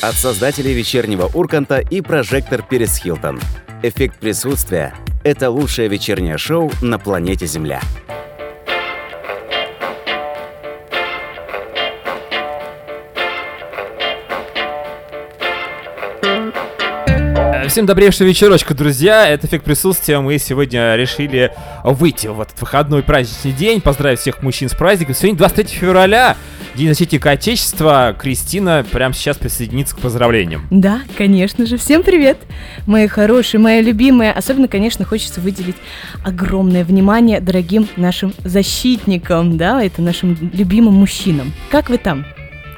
От создателей вечернего Урканта и прожектор Перес Хилтон. Эффект присутствия – это лучшее вечернее шоу на планете Земля. Всем добрейшего вечерочка, друзья. Это эффект присутствия. Мы сегодня решили выйти в этот выходной праздничный день, поздравить всех мужчин с праздником. Сегодня 23 февраля, День защитника Отечества. Кристина прямо сейчас присоединится к поздравлениям. Да, конечно же. Всем привет, мои хорошие, мои любимые. Особенно, конечно, хочется выделить огромное внимание дорогим нашим защитникам, да, это нашим любимым мужчинам. Как вы там?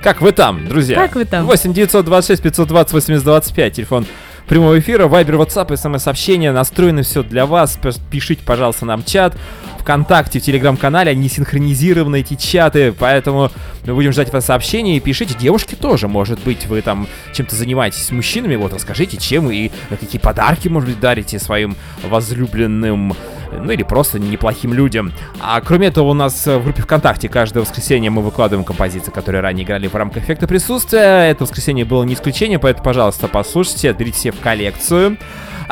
Как вы там, друзья? Как вы там? 8 926 520 8025, телефон прямого эфира, вайбер, ватсап смс-сообщения. Настроено все для вас. Пишите, пожалуйста, нам чат. ВКонтакте, в Телеграм-канале, они синхронизированы, эти чаты, поэтому мы будем ждать вас сообщений. И пишите, девушки тоже, может быть, вы там чем-то занимаетесь с мужчинами, вот расскажите, чем и какие подарки, может быть, дарите своим возлюбленным ну или просто неплохим людям. А кроме этого, у нас в группе ВКонтакте каждое воскресенье мы выкладываем композиции, которые ранее играли в рамках эффекта присутствия. Это воскресенье было не исключение, поэтому, пожалуйста, послушайте, отберите себе в коллекцию.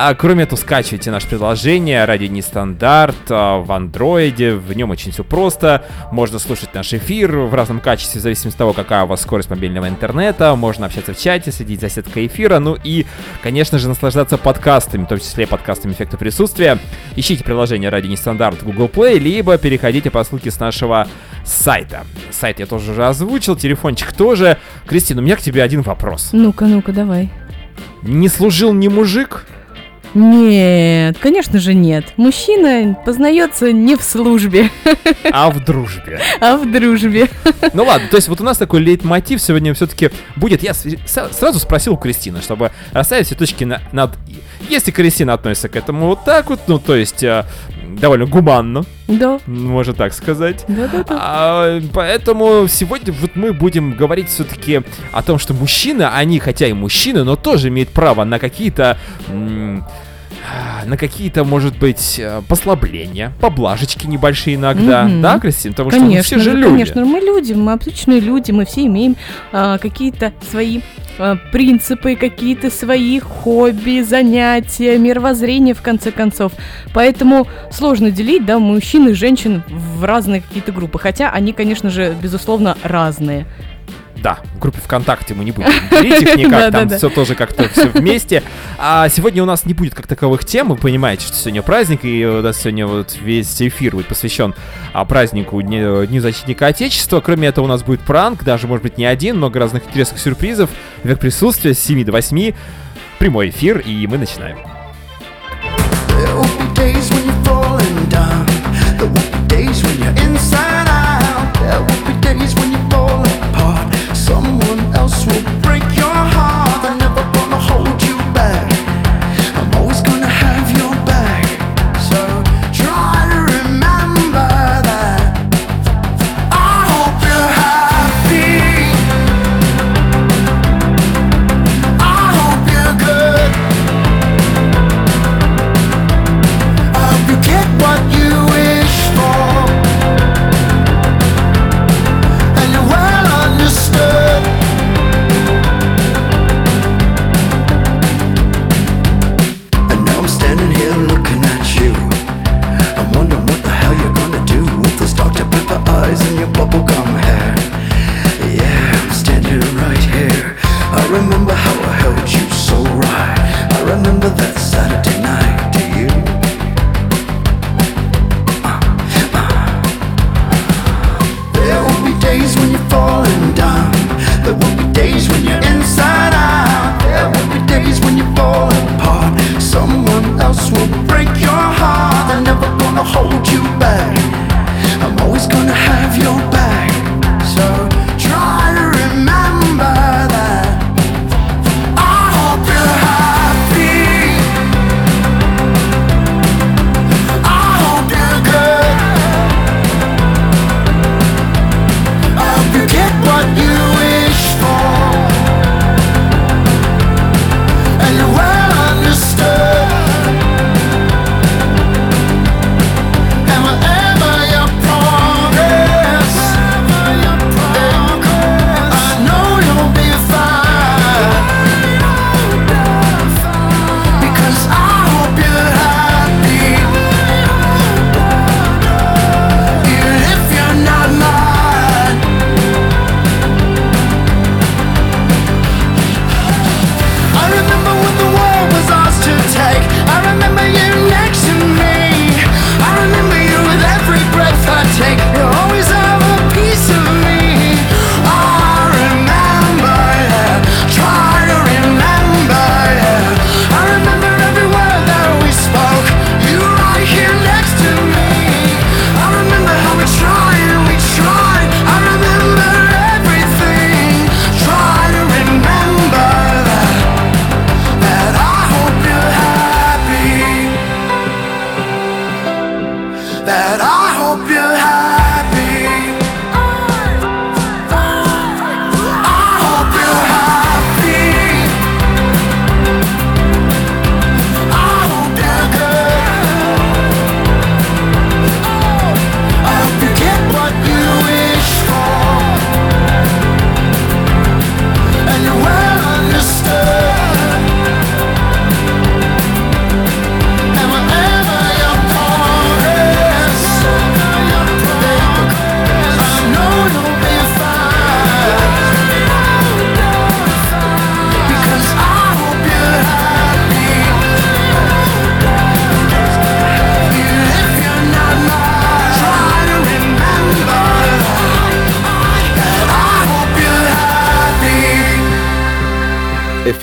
А кроме этого, скачивайте наше приложение «Радио Нестандарт» а, в андроиде. В нем очень все просто. Можно слушать наш эфир в разном качестве, в зависимости от того, какая у вас скорость мобильного интернета. Можно общаться в чате, следить за сеткой эфира. Ну и, конечно же, наслаждаться подкастами, в том числе подкастами эффекта присутствия. Ищите приложение «Радио Нестандарт» в Google Play, либо переходите по ссылке с нашего сайта. Сайт я тоже уже озвучил, телефончик тоже. Кристина, у меня к тебе один вопрос. Ну-ка, ну-ка, давай. Не служил ни мужик, нет, конечно же нет. Мужчина познается не в службе. А в дружбе. А в дружбе. Ну ладно, то есть вот у нас такой лейтмотив сегодня все-таки будет. Я сразу спросил у Кристины, чтобы расставить все точки на, над Если Кристина относится к этому вот так вот, ну то есть э, довольно гуманно. Да. Можно так сказать. Да, да, да. А, поэтому сегодня вот мы будем говорить все-таки о том, что мужчины, они хотя и мужчины, но тоже имеют право на какие-то на какие-то, может быть, э, послабления, поблажечки небольшие иногда, mm-hmm. да, Кристина? Потому конечно, что мы все же люди. Конечно, мы люди, мы обычные люди, мы все имеем а, какие-то свои а, принципы, какие-то свои хобби, занятия, мировоззрение, в конце концов. Поэтому сложно делить, да, мужчин и женщин в разные какие-то группы. Хотя они, конечно же, безусловно, разные. Да, в группе ВКонтакте мы не будем говорить их никак, там все тоже как-то все вместе. А сегодня у нас не будет как таковых тем, вы понимаете, что сегодня праздник, и у нас сегодня вот весь эфир будет посвящен а, празднику Дню, Дню Защитника Отечества. Кроме этого у нас будет пранк, даже, может быть, не один, много разных интересных сюрпризов, век присутствия с 7 до 8, прямой эфир, и мы начинаем.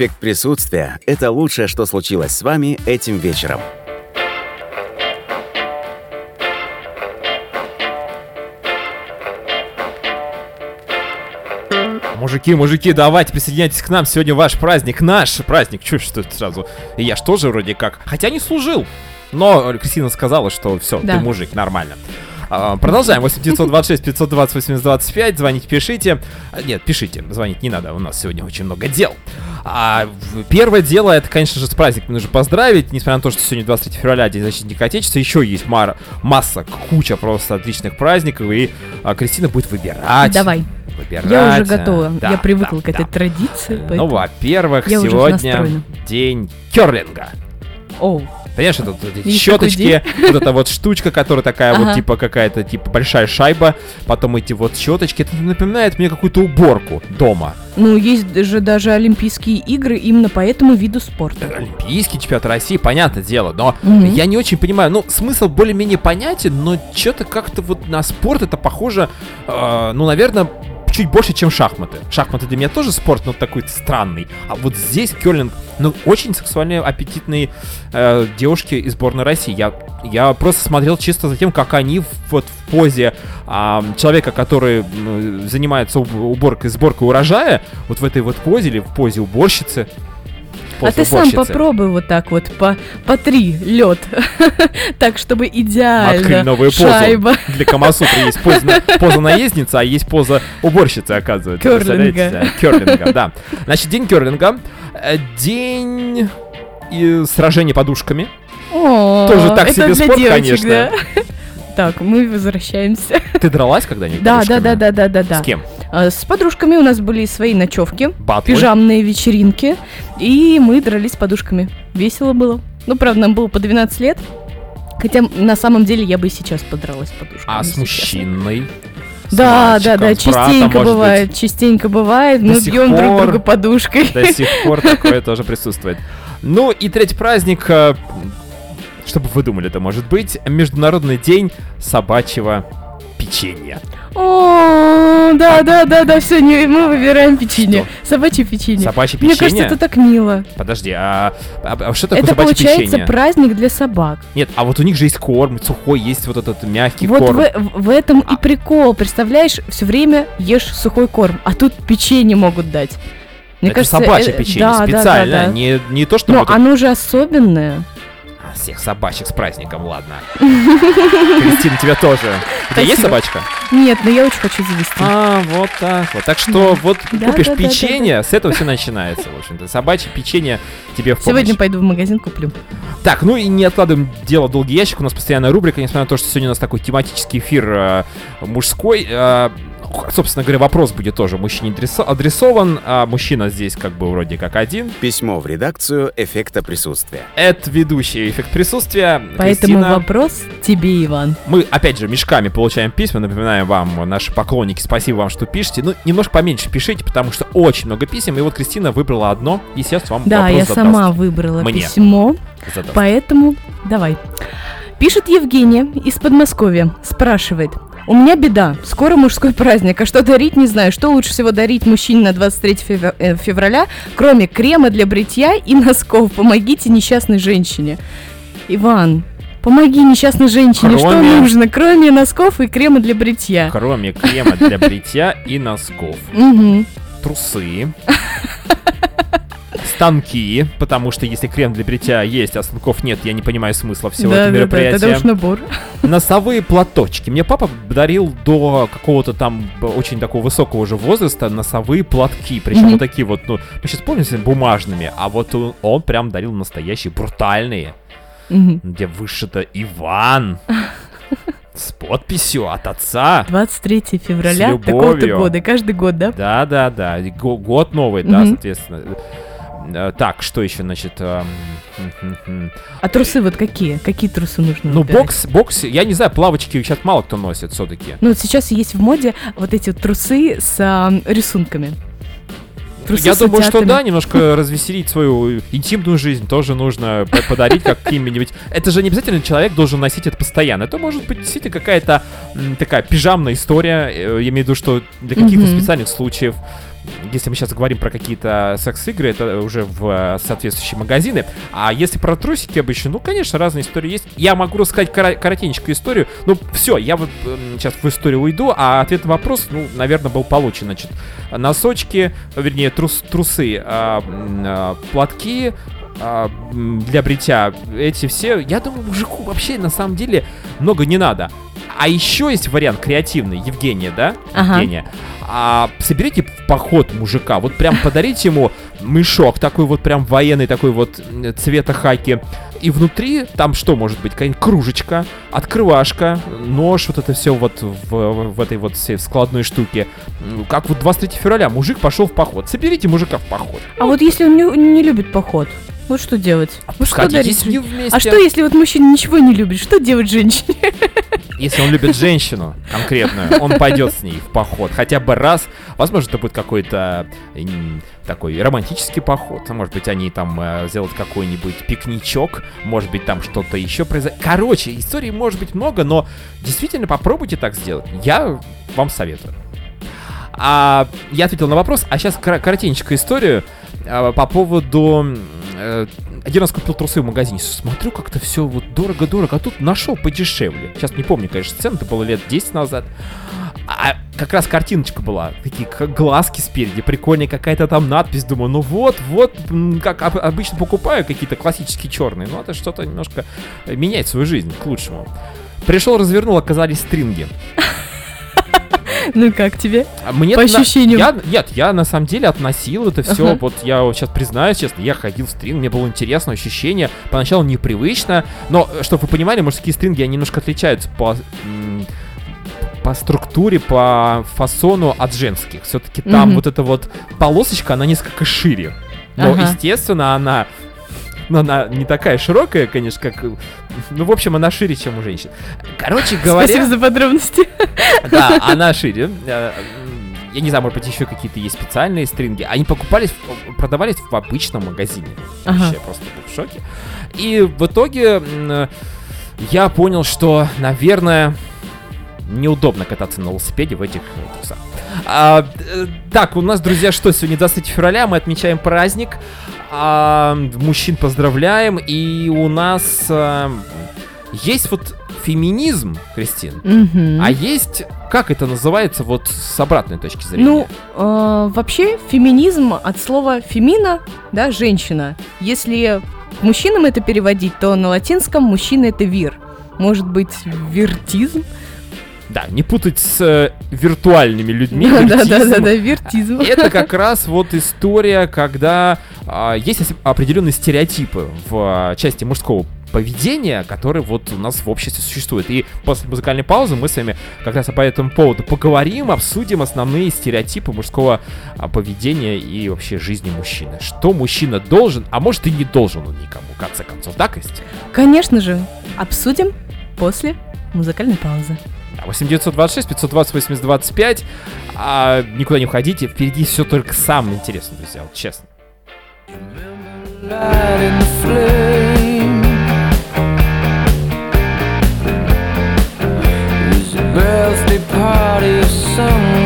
Эффект присутствия – это лучшее, что случилось с вами этим вечером. Мужики, мужики, давайте присоединяйтесь к нам. Сегодня ваш праздник, наш праздник. Чё, что это сразу? Я ж тоже вроде как. Хотя не служил. Но Кристина сказала, что все, Да. ты мужик, нормально. А, Продолжаем. 8 926 520 8025. Звоните, пишите. Нет, пишите. Звонить не надо. У нас сегодня очень много дел. А первое дело, это, конечно же, с праздником нужно поздравить. Несмотря на то, что сегодня 23 февраля, День защитника Отечества, еще есть мар- масса, куча просто отличных праздников. И а, Кристина будет выбирать. Давай. Выбирать. Я уже готова. да, я привыкла да, к этой да. традиции. Ну, поэтому- во-первых, Я уже сегодня день керлинга. Оу. Понимаешь, это вот эти Есть щеточки, вот эта вот штучка, которая такая вот, типа, какая-то, типа, большая шайба, потом эти вот щеточки, это напоминает мне какую-то уборку дома. Ну, есть же даже Олимпийские игры именно по этому виду спорта. Олимпийский чемпионат России, понятное дело, но я не очень понимаю, ну, смысл более-менее понятен, но что-то как-то вот на спорт это похоже, э, ну, наверное, чуть больше, чем шахматы. Шахматы для меня тоже спорт, но такой странный. А вот здесь керлинг, ну, очень сексуальные, аппетитные э, девушки из сборной России. Я, я просто смотрел чисто за тем, как они вот в позе а, человека, который м, занимается уб- уборкой, сборкой урожая, вот в этой вот позе или в позе уборщицы. А ты сам попробуй вот так вот по, по три лед. так, чтобы Открыли идеально новую позу. шайба. Для Камасутры есть поза, поза наездницы, а есть поза уборщицы, оказывается. Да, Керлинга, да. Значит, день керлинга. э, День и сражения подушками. О, Тоже так это себе спорт, конечно. Да? Так, мы возвращаемся. Ты дралась когда-нибудь Да, да, да, да, да, да, да. С кем? А, С подружками у нас были свои ночевки, Батлы? пижамные вечеринки, и мы дрались с подушками. Весело было. Ну, правда, нам было по 12 лет. Хотя на самом деле я бы и сейчас подралась с подушками. А с мужчиной? С Да, да, мальчиком, да, братом, частенько может бывает, частенько бывает. До Мы бьем друг друга подушкой. быть? До сих пор такое тоже присутствует. Ну и третий праздник, э, чтобы вы думали, это может быть Международный день собачьего печенья. О, да, да, да, да, все, мы выбираем печенье. Собачье печенье. Собачье Мне печенье? кажется, это так мило. Подожди, а, а- а что такое Это собачье получается печенье? праздник для собак. Нет, а вот у них же есть корм, сухой, есть вот этот мягкий вот корм. в, в- в этом А. и прикол. Представляешь, все время ешь сухой корм, а тут печенье могут дать. Мне это кажется, собачье э, печенье, да, да, да, специально, да. Не, не то, что Но вот это- оно же особенное. Всех собачек с праздником, ладно. Кристина, тебя тоже. У тебя есть собачка? Нет, но я очень хочу завести. А, вот так вот. Так что вот купишь печенье, с этого все начинается, в общем-то. Собачье печенье тебе в помощь. Сегодня пойду в магазин куплю. Так, ну и не откладываем дело в долгий ящик. У нас постоянная рубрика, несмотря на то, что сегодня у нас такой тематический эфир э, мужской. Собственно говоря, вопрос будет тоже мужчине адресо- адресован. А мужчина здесь как бы вроде как один. Письмо в редакцию эффекта присутствия. Это ведущий эффект присутствия. Поэтому Кристина. вопрос тебе, Иван. Мы, опять же, мешками получаем письма. Напоминаем вам, наши поклонники, спасибо вам, что пишете. Ну, немножко поменьше пишите, потому что очень много писем. И вот Кристина выбрала одно, и сейчас вам Да, вопрос я задаст. сама выбрала Мне. письмо, Задаст. поэтому давай. Пишет Евгения из Подмосковья. Спрашивает. У меня беда. Скоро мужской праздник. А что дарить, не знаю. Что лучше всего дарить мужчине на 23 февра- э, февраля, кроме крема для бритья и носков? Помогите несчастной женщине. Иван, помоги несчастной женщине. Что Кроме- нужно, кроме носков и крема для бритья? Кроме крема для бритья и носков. Трусы. Станки, потому что если крем для бритья есть, а станков нет, я не понимаю смысла всего Да, этого да, да, мероприятия. тогда уж набор. Носовые платочки. Мне папа дарил до какого-то там очень такого высокого уже возраста носовые платки. Причем вот такие вот, ну, мы сейчас помним, бумажными, а вот он, он прям дарил настоящие, брутальные, Мгм. где вышито Иван. С подписью от отца. 23 февраля такого-то года. Каждый год, да? Да, да, да. Год новый, да, соответственно. Э, Так, что еще, значит? хм. А трусы вот какие? Какие трусы нужно Ну, выбирать? бокс, бокс, я не знаю, плавочки сейчас мало кто носит все-таки. Ну, вот сейчас есть в моде вот эти вот трусы с а, рисунками. Трусы Я думаю, что да, немножко развеселить свою интимную жизнь тоже нужно по- подарить каким-нибудь. Это же не обязательно человек должен носить это постоянно. Это может быть действительно какая-то такая пижамная история. э, Я имею в виду, что для каких-то специальных случаев. Если мы сейчас говорим про какие-то секс-игры, это уже в э, соответствующие магазины. А если про трусики обычно, ну, конечно, разные истории есть. Я могу рассказать кора- коротенькую историю. Ну, все, я вот э, сейчас в историю уйду, а ответ на вопрос, ну, наверное, был получен. Значит, носочки, вернее, трус, трусы, э, э, платки, а, для бритья. Эти все, я думаю, мужику вообще на самом деле много не надо. А еще есть вариант креативный, Евгения, да? Ага. Евгения. А, соберите в поход мужика, вот прям подарите ему мешок такой вот прям военный, такой вот м, цвета хаки. И внутри там что может быть? Какая-нибудь кружечка, открывашка, нож, вот это все вот в, в этой вот всей складной штуке. Как вот 23 февраля мужик пошел в поход. Соберите мужика в поход. А вот если он не, не любит поход, вот что делать? Вот что дарить? вместе. А что, если вот мужчина ничего не любит? Что делать женщине? Если он любит женщину конкретную, он пойдет с ней в поход. Хотя бы раз. Возможно, это будет какой-то м, такой романтический поход. Может быть, они там э, сделают какой-нибудь пикничок. Может быть, там что-то еще произойдет. Короче, историй может быть много, но действительно попробуйте так сделать. Я вам советую. А, я ответил на вопрос, а сейчас коротенькую историю по поводу... э, один раз купил трусы в магазине, смотрю, как-то все вот дорого-дорого, а тут нашел подешевле. Сейчас не помню, конечно, цену, это было лет 10 назад. А как раз картиночка была, такие как глазки спереди, прикольная какая-то там надпись, думаю, ну вот, вот, как об- обычно покупаю какие-то классические черные, но это что-то немножко э, меняет свою жизнь к лучшему. Пришел, развернул, оказались стринги. Ну как тебе? А Мне По ощущениям. Я, нет, я на самом деле относил это все. Ага. Вот я сейчас признаюсь, честно, я ходил в стринг, мне было интересно, ощущение. Поначалу непривычно. Но, чтобы вы понимали, мужские стринги, они немножко отличаются по по структуре, по фасону от женских. Все-таки там Мгм. вот эта вот полосочка, она несколько шире. Но, Ага. естественно, она ну, она не такая широкая, конечно, как... э, Ну, в общем, она шире, чем у женщин. Короче говоря... Спасибо за подробности. Да, она шире. Э, Я не знаю, может быть, еще какие-то есть специальные стринги. Они покупались, в- продавались в обычном магазине. Ага. Вообще просто был в шоке. И в итоге м, я понял, что, наверное, неудобно кататься на велосипеде в этих э, трусах. А, э, так, у нас, друзья, что сегодня 23 февраля, мы отмечаем праздник. А, мужчин поздравляем, и у нас а, есть вот феминизм, Кристин. Мгм. А есть, как это называется, вот с обратной точки зрения? Ну, э, вообще феминизм от слова фемина, да, женщина. Если мужчинам это переводить, то на латинском мужчина это вир. Может быть, виртизм? Да, не путать с э, виртуальными людьми. Да, да, да, да, виртизм. Это как раз вот история, когда а, есть определенные стереотипы в а, части мужского поведения, которые вот у нас в обществе существуют. И после музыкальной паузы мы с вами как раз по этому поводу поговорим, обсудим основные стереотипы мужского а, поведения и вообще жизни мужчины. Что мужчина должен, а может и не должен он никому, в конце концов, да, Кристина? Конечно же, обсудим после музыкальной паузы. Да, 8926 520 80 25. А, никуда не уходите, впереди все только самое интересное, друзья, вот честно. birthday party of someone.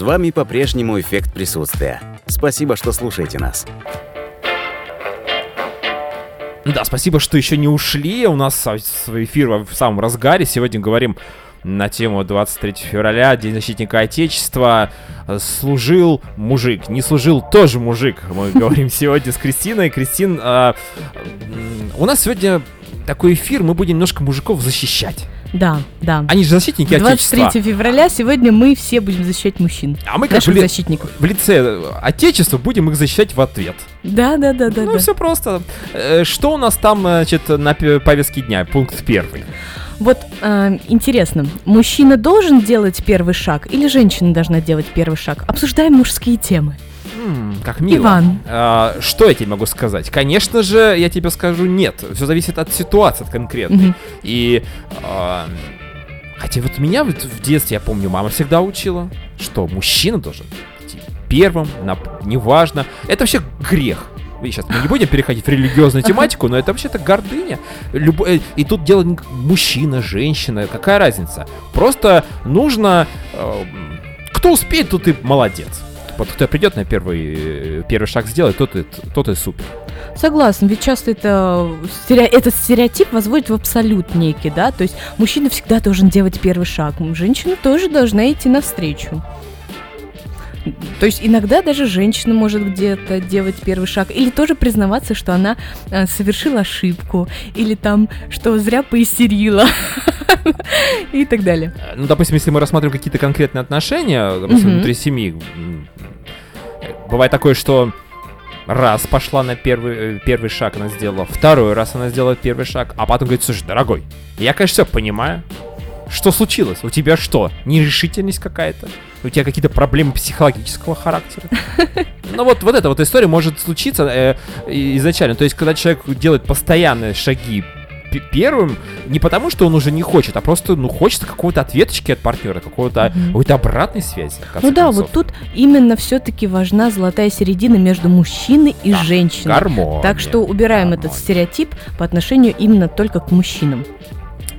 Вами по-прежнему эффект присутствия. Спасибо, что слушаете нас. Да, спасибо, что еще не ушли. У нас свой эфир в самом разгаре. Сегодня говорим на тему 23 февраля, День защитника Отечества. Служил мужик, не служил тоже мужик. Мы говорим сегодня с Кристиной. Кристин, а, у нас сегодня такой эфир, мы будем немножко мужиков защищать. Да, да. Они же защитники 23 Отечества. февраля сегодня мы все будем защищать мужчин. А мы как Наших ли- защитников. в лице э, Отечества будем их защищать в ответ. Да, да, да, да. ну, да. все просто. Э, Что у нас там, значит, на повестке дня? Пункт первый. Вот э, интересно, мужчина должен делать первый шаг или женщина должна делать первый шаг? Обсуждаем мужские темы. Как мило. Иван. А, что я тебе могу сказать? Конечно же, я тебе скажу нет. Все зависит от ситуации, от конкретной. Мгм. И... а, хотя вот меня вот в детстве, я помню, мама всегда учила, что мужчина должен идти первым, на, неважно. Это вообще грех. Сейчас мы не будем переходить в религиозную тематику, но это вообще-то гордыня. Любо- э, И тут дело не мужчина, женщина, какая разница? Просто нужно... э, Кто успеет, тот и молодец. Вот кто придет на первый, первый шаг сделать, тот и, тот и супер. Согласна, ведь часто это стере- этот стереотип возводит в абсолют некий, да, то есть мужчина всегда должен делать первый шаг, женщина тоже должна идти навстречу. То есть иногда даже женщина может где-то делать первый шаг, или тоже признаваться, что она э, совершила ошибку, или там, что зря поистерила, и так далее. Э, Ну, допустим, если мы рассматриваем какие-то конкретные отношения, допустим, внутри семьи, бывает такое, что раз пошла на первый, э, первый шаг, она сделала, второй раз она сделала первый шаг, а потом говорит, слушай, дорогой, я, конечно, все понимаю, что случилось? У тебя что, нерешительность какая-то? У тебя какие-то проблемы психологического характера? Ну вот, вот эта вот история может случиться э, изначально. То есть, когда человек делает постоянные шаги первым, не потому, что он уже не хочет, а просто, ну, хочется какого-то ответочки от партнера, какого-то, Мгм. какой-то обратной связи. Ну да, концов. вот тут именно все-таки важна золотая середина между мужчиной и Да, женщиной. Гармония. Так что убираем этот Гармония. стереотип по отношению именно только к мужчинам.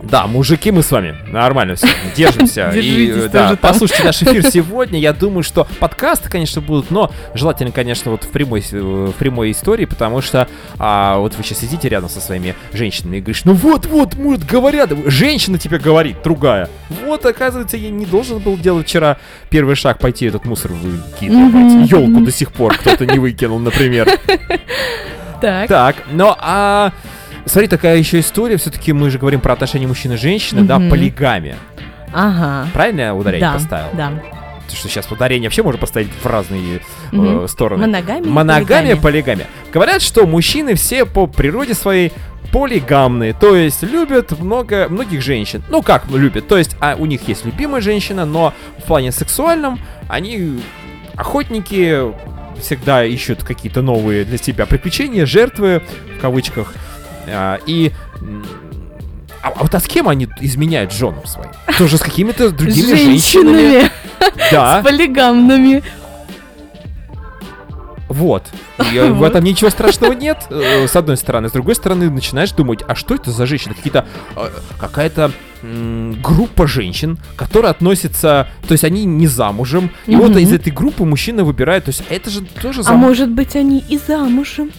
Да, мужики, мы с вами нормально все, держимся. И, э, да, послушайте наш эфир сегодня. Я думаю, что подкасты, конечно, будут, но желательно, конечно, вот в прямой, э, в прямой истории, потому что а, вот вы сейчас сидите рядом со своими женщинами и говоришь, ну вот-вот, может, говорят, женщина тебе говорит, другая. Вот, оказывается, я не должен был делать вчера первый шаг, пойти этот мусор выкидывать. Елку до сих пор кто-то не выкинул, например. Так. Так, ну а... Смотри, такая еще история, все-таки мы же говорим про отношения мужчины и женщины, да, Мгм. полигамия. Ага. Правильно я ударение да, поставил? Да. Потому что сейчас ударение вообще можно поставить в разные э, Мгм. стороны. Моногамия. и Моногамия, полигамия. полигамия. Говорят, что мужчины все по природе своей полигамные, то есть любят много, многих женщин. Ну как любят, то есть а, у них есть любимая женщина, но в плане сексуальном они охотники, всегда ищут какие-то новые для себя приключения, жертвы, в кавычках. А, и... А, а вот а с кем они изменяют женам своим? Тоже с какими-то другими женщинами. Да. С полигамными. Вот. И, э, в этом ничего страшного нет, э, с одной стороны. С другой стороны, начинаешь думать, а что это за женщины? Какие-то, э, какая-то группа женщин, которые относятся, то есть они не замужем, и вот из этой группы мужчина выбирает, то есть это же тоже А зам... может быть, они и замужем?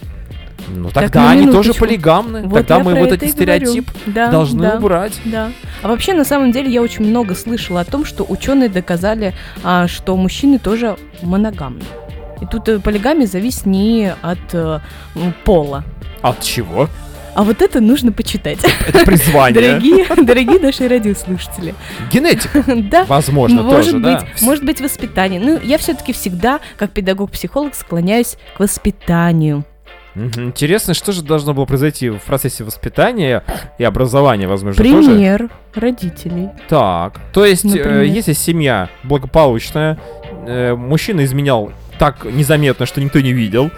Ну Так, тогда они тоже полигамны, Вот тогда мы вот это этот стереотип Да, должны да. убрать. Да. А вообще, на самом деле, я очень много слышала о том, что ученые доказали, а, что мужчины тоже моногамны. И тут э, полигамия зависит не от э, пола. От чего? А вот это нужно почитать. Это призвание. Дорогие, дорогие наши радиослушатели. Генетика, Да, возможно, может тоже, быть, да. может быть воспитание. Ну, я все-таки всегда, как педагог-психолог, склоняюсь к воспитанию. Интересно, что же должно было произойти в процессе воспитания и образования, возможно, тоже? Пример родителей. Так, то есть, э, если семья благополучная, э, мужчина изменял так незаметно, что никто не видел,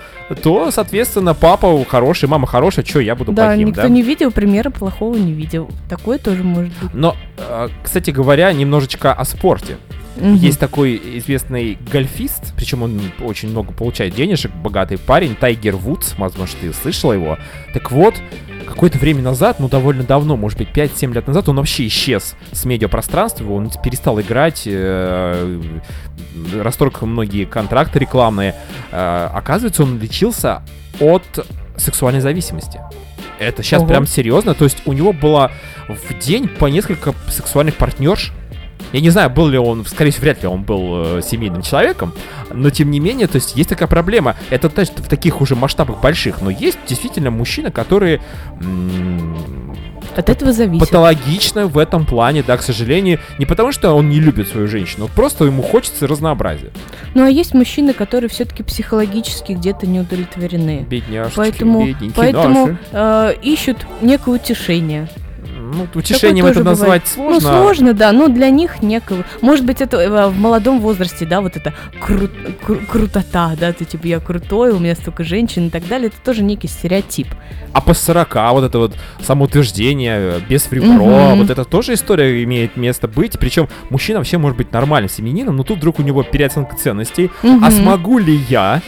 то, соответственно, папа хороший, мама хорошая, что я буду да, плохим, никто да? не видел, примера плохого не видел. Такое тоже может быть. Но, э, кстати говоря, немножечко о спорте. Мгм. Есть такой известный гольфист, причем он очень много получает денежек, богатый парень, Тайгер Вудс, возможно, ты слышала его. Так вот, какое-то время назад, ну довольно давно, может быть 5-7 лет назад, он вообще исчез с медиапространства, он перестал играть, э, расторг многие контракты рекламные. Э, оказывается, он лечился от сексуальной зависимости. Это сейчас Ого. прям серьезно. То есть у него было в день по несколько сексуальных партнерш. Я не знаю, был ли он, скорее всего, вряд ли он был э, семейным человеком, но тем не менее, то есть есть такая проблема. Это то есть, в таких уже масштабах больших, но есть действительно мужчины, которые От этого зависит. патологично в этом плане, да, к сожалению, не потому что он не любит свою женщину, просто ему хочется разнообразия. Ну а есть мужчины, которые все-таки психологически где-то не удовлетворены. Бедняжечки, Поэтому, бедненькие поэтому наши. э, ищут некое утешение. Ну, утешением это назвать бывает. сложно. Ну, сложно, да, но для них некого. Может быть, это э, в молодом возрасте, да, вот это кру- кру- крутота, да, ты типа я крутой, у меня столько женщин и так далее, это тоже некий стереотип. А по 40 вот это вот самоутверждение, э, без ребро, Мгм. вот это тоже история имеет место быть. Причем мужчина вообще может быть нормальным семенином, но тут вдруг у него переоценка ценностей. А Мгм. смогу ли я?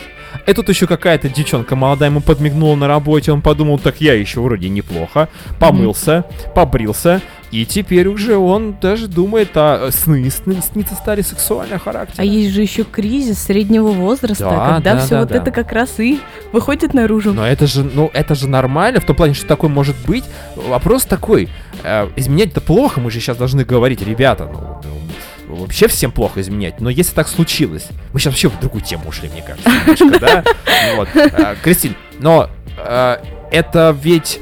И тут еще какая-то девчонка молодая ему подмигнула на работе, он подумал, так я еще вроде неплохо. Помылся, побрился, и теперь уже он даже думает о сны, сны снится стали сексуального характера. А есть же еще кризис среднего возраста, Да, когда да, все да, вот да. это как раз и выходит наружу. Но это же, ну, это же нормально, в том плане, что такое может быть. Вопрос такой, э, изменять это плохо, мы же сейчас должны говорить, ребята, ну, ну, вообще всем плохо изменять, но если так случилось, мы сейчас вообще в другую тему ушли, мне кажется, немножко, да? Вот. Э, Кристин, но э, это ведь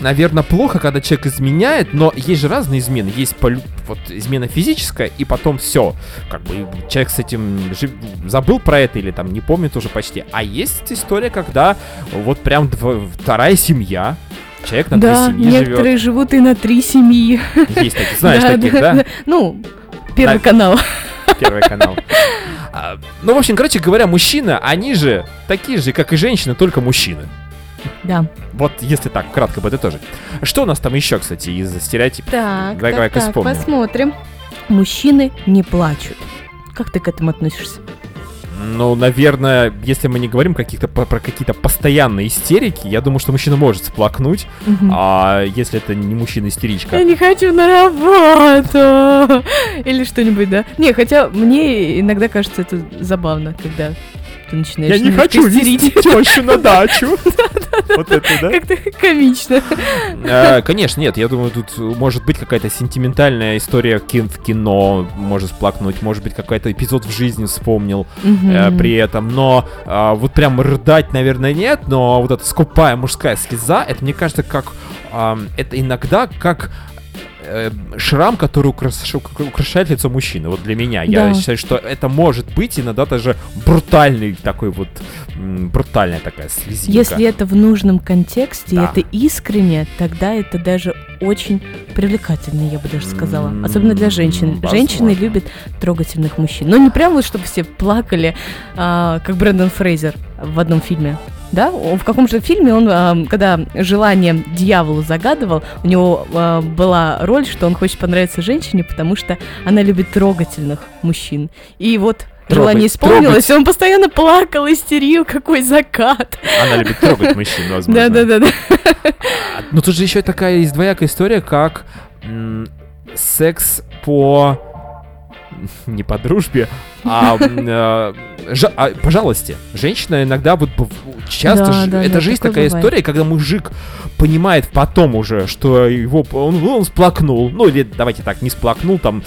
наверное, плохо, когда человек изменяет, но есть же разные измены. Есть полю- вот измена физическая, и потом все. Как бы человек с этим жив- забыл про это или там не помнит уже почти. А есть история, когда вот прям вторая семья, человек на да, две семьи живет. некоторые живут и на три семьи. Есть такие, знаешь Да, таких, да, да? Ну, первый канал. Первый канал. А, Ну, в общем, короче говоря, мужчины, они же такие же, как и женщины, только мужчины. Да. Вот если так, кратко подытожить. Что у нас там еще, кстати, из стереотипов? Так, Давай, так, так, вспомним. посмотрим. Мужчины не плачут. Как ты к этому относишься? Ну, наверное, если мы не говорим каких-то про какие-то постоянные истерики, я думаю, что мужчина может сплакнуть, Мгм. а если это не мужчина-истеричка. Я не хочу на работу. Или что-нибудь, да? Не, хотя мне иногда кажется это забавно, когда ты начинаешь немножко истерить. тещу на дачу. Вот это, да? Как-то комично. Э, Конечно, нет, я думаю, тут может быть какая-то сентиментальная история в кино, может сплакнуть, может быть какой-то эпизод в жизни вспомнил э, при этом, но а, вот прям рыдать, наверное, нет, но вот эта скупая мужская слеза, это мне кажется, как это иногда как э, шрам, который украш- украшает лицо мужчины. Вот для меня. Я Да. считаю, что это может быть иногда даже брутальный такой вот брутальная такая слезинка. Если это в нужном контексте, и Да. это искренне, тогда это даже очень привлекательно, я бы даже сказала. Особенно для женщин. возможно. Женщины любят трогательных мужчин. Но не прям вот, чтобы все плакали, а, как Брэндон Фрейзер в одном фильме. Да, в каком же фильме он, а, когда желание дьяволу загадывал, у него а, была роль, что он хочет понравиться женщине, потому что она любит трогательных мужчин. И вот желание Трогать, исполнилось, и он постоянно плакал, истерил, какой закат. Она любит трогать мужчин, возможно. Да-да-да. Но тут же еще такая есть двоякая история, как секс по не по дружбе, а, э, жа- а, по жалости. Женщина иногда вот часто, Да, ж- да, это да, такое такая бывает. история, когда мужик понимает потом уже, что его он, он сплакнул, ну или давайте так, не сплакнул, там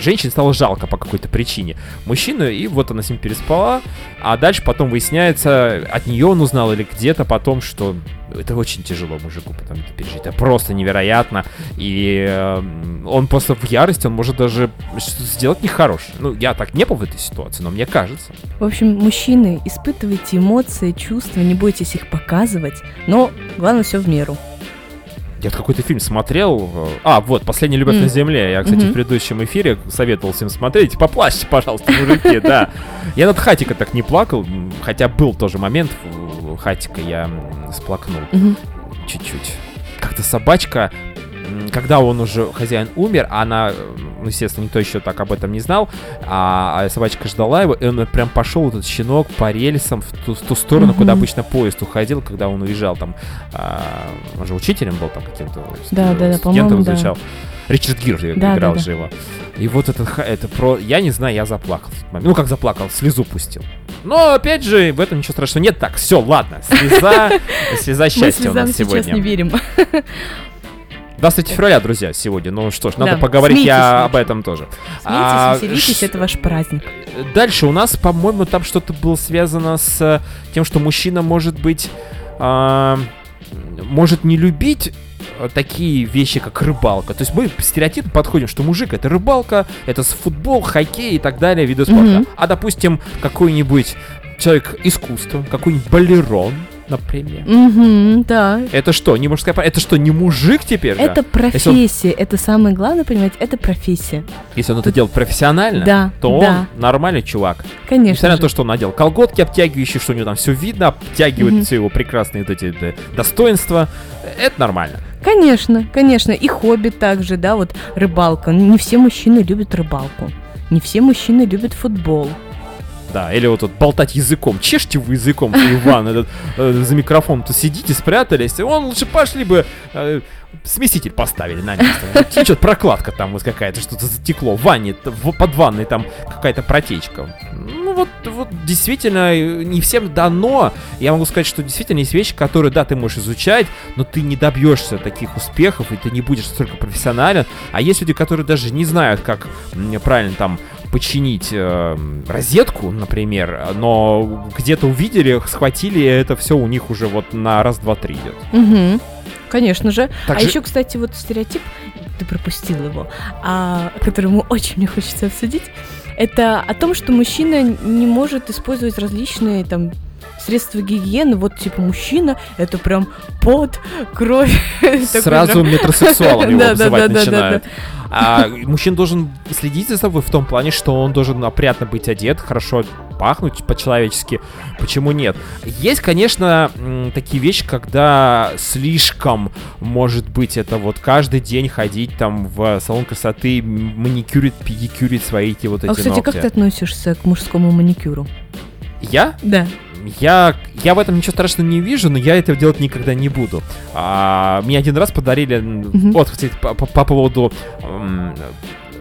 женщине стало жалко по какой-то причине мужчину, и вот она с ним переспала, а дальше потом выясняется, от нее он узнал или где-то потом, что это очень тяжело мужику потом это пережить. Это просто невероятно. И э, он просто в ярости, он может даже сделать нехорошее. Ну, я так не был в этой ситуации, но мне кажется. В общем, мужчины, испытывайте эмоции, чувства, не бойтесь их показывать, но главное все в меру. Я какой-то фильм смотрел. э, А, вот, «Последняя любовь М. на земле». Я, кстати, Мгм. в предыдущем эфире советовал всем смотреть. Поплачьте, пожалуйста, мужики, да. Я над Хатика так не плакал, хотя был тоже момент, Хатика я сплакнул. Чуть-чуть. Как-то собачка, когда он уже, хозяин умер, она м, ну, естественно, никто еще так об этом не знал, а, а собачка ждала его, и он прям пошел, этот щенок, по рельсам в ту, в ту сторону, куда Мгм. обычно поезд уходил, когда он уезжал там, а, он же учителем был там каким-то, Да, да, да, студентом по-моему, да. изучал. Ричард Гир Да, играл да, да. же его. И вот это, это про... Я не знаю, я заплакал. Ну, как заплакал, слезу пустил. Но, опять же, в этом ничего страшного нет. Так, все, ладно, слеза, слеза Мы счастья у нас сейчас не сегодня. верим. 23 февраля, друзья, сегодня. Ну что ж, надо Да, поговорить я смейтесь об лучше. этом тоже. А, Смейтесь, веселитесь, ш- это ваш праздник. Дальше у нас, по-моему, там что-то было связано с э, тем, что мужчина может быть... а, может не любить э, такие вещи, как рыбалка. То есть мы стереотипно подходим, что мужик это рыбалка, это футбол, хоккей и так далее, виды спорта. Мгм. А допустим, какой-нибудь человек искусства, какой-нибудь балерон, например. Угу, да. Это что, не мужская пара? Это что, не мужик теперь? же? Это профессия, это самое главное, понимаете, это профессия. Если он это делает профессионально, Да, то да. он нормальный чувак. Конечно. Несмотря на же. то, что он надел колготки обтягивающие, что у него там все видно, обтягивает Мгм. все его прекрасные вот эти да, достоинства, это нормально. Конечно, конечно. И хобби также, да, вот рыбалка. Не все мужчины любят рыбалку. Не все мужчины любят футбол. Да, или вот тут болтать языком. Чешьте вы языком, Иван, этот, э, за микрофон-то сидите, спрятались. Вон лучше пошли бы э, смеситель поставили на место. Вот Течет прокладка там вот какая-то, что-то затекло. В ванне, в- под ванной там какая-то протечка. Ну вот, вот действительно, э, не всем дано. Я могу сказать, что действительно есть вещи, которые, да, ты можешь изучать, но ты не добьешься таких успехов, и ты не будешь столько профессионален. А есть люди, которые даже не знают, как правильно там починить э, розетку, например, но где-то увидели, схватили, и это все у них уже вот на раз, два, три идет. Угу. Конечно же. А же- еще, кстати, вот стереотип, ты пропустил его, а, который ему очень мне хочется обсудить, это о том, что мужчина не может использовать различные там средства гигиены. Вот типа мужчина это прям пот, кровь. Сразу метросексуалом его да, начинают. А мужчина должен следить за собой в том плане, что он должен опрятно быть одет, хорошо пахнуть по-человечески. Почему нет? Есть, конечно, такие вещи, когда слишком, может быть, это вот каждый день ходить там в салон красоты, м, маникюрить, педикюрить свои эти вот эти А, кстати, ногти. как ты относишься к мужскому маникюру? Я? Да. Я, я в этом ничего страшного не вижу, но я этого делать никогда не буду. А, мне один раз подарили, Мгм. вот, кстати, по, по- по поводу м,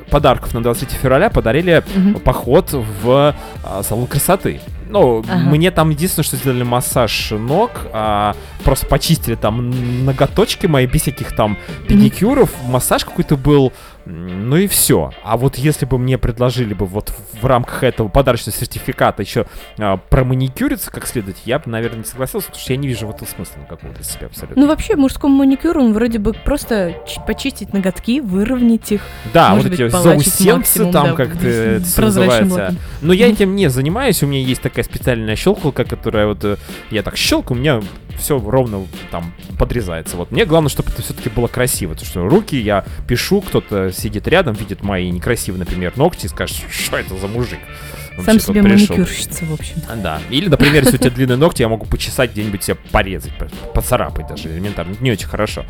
подарков на 23 февраля подарили Мгм. поход в а, салон красоты. Ну, Ага. мне там единственное, что сделали массаж ног, а, просто почистили там ноготочки мои, без всяких там педикюров, массаж какой-то был, ну и все. А вот если бы мне предложили бы вот в рамках этого подарочного сертификата еще а, проманикюриться как следует, я бы, наверное, не согласился, потому что я не вижу в этом смысла никакого для себя абсолютно. Ну, вообще, мужскому маникюру, он вроде бы просто почистить ноготки, выровнять их. да, может вот быть, эти заусенцы максимум, там да, как-то это называется. лаком. Но я этим не занимаюсь, у меня есть такая специальная щелкалка, которая вот э, я так щелкаю, у меня все ровно там подрезается. Вот мне главное, чтобы это все-таки было красиво, потому что руки я пишу, кто-то сидит рядом, видит мои некрасивые, например, ногти и скажет, что это за мужик. Сам себе пришел?» маникюрщица, в общем. А, Да. Или, например, если у тебя длинные ногти, я могу почесать где-нибудь себе порезать, по- поцарапать даже элементарно. Не очень хорошо.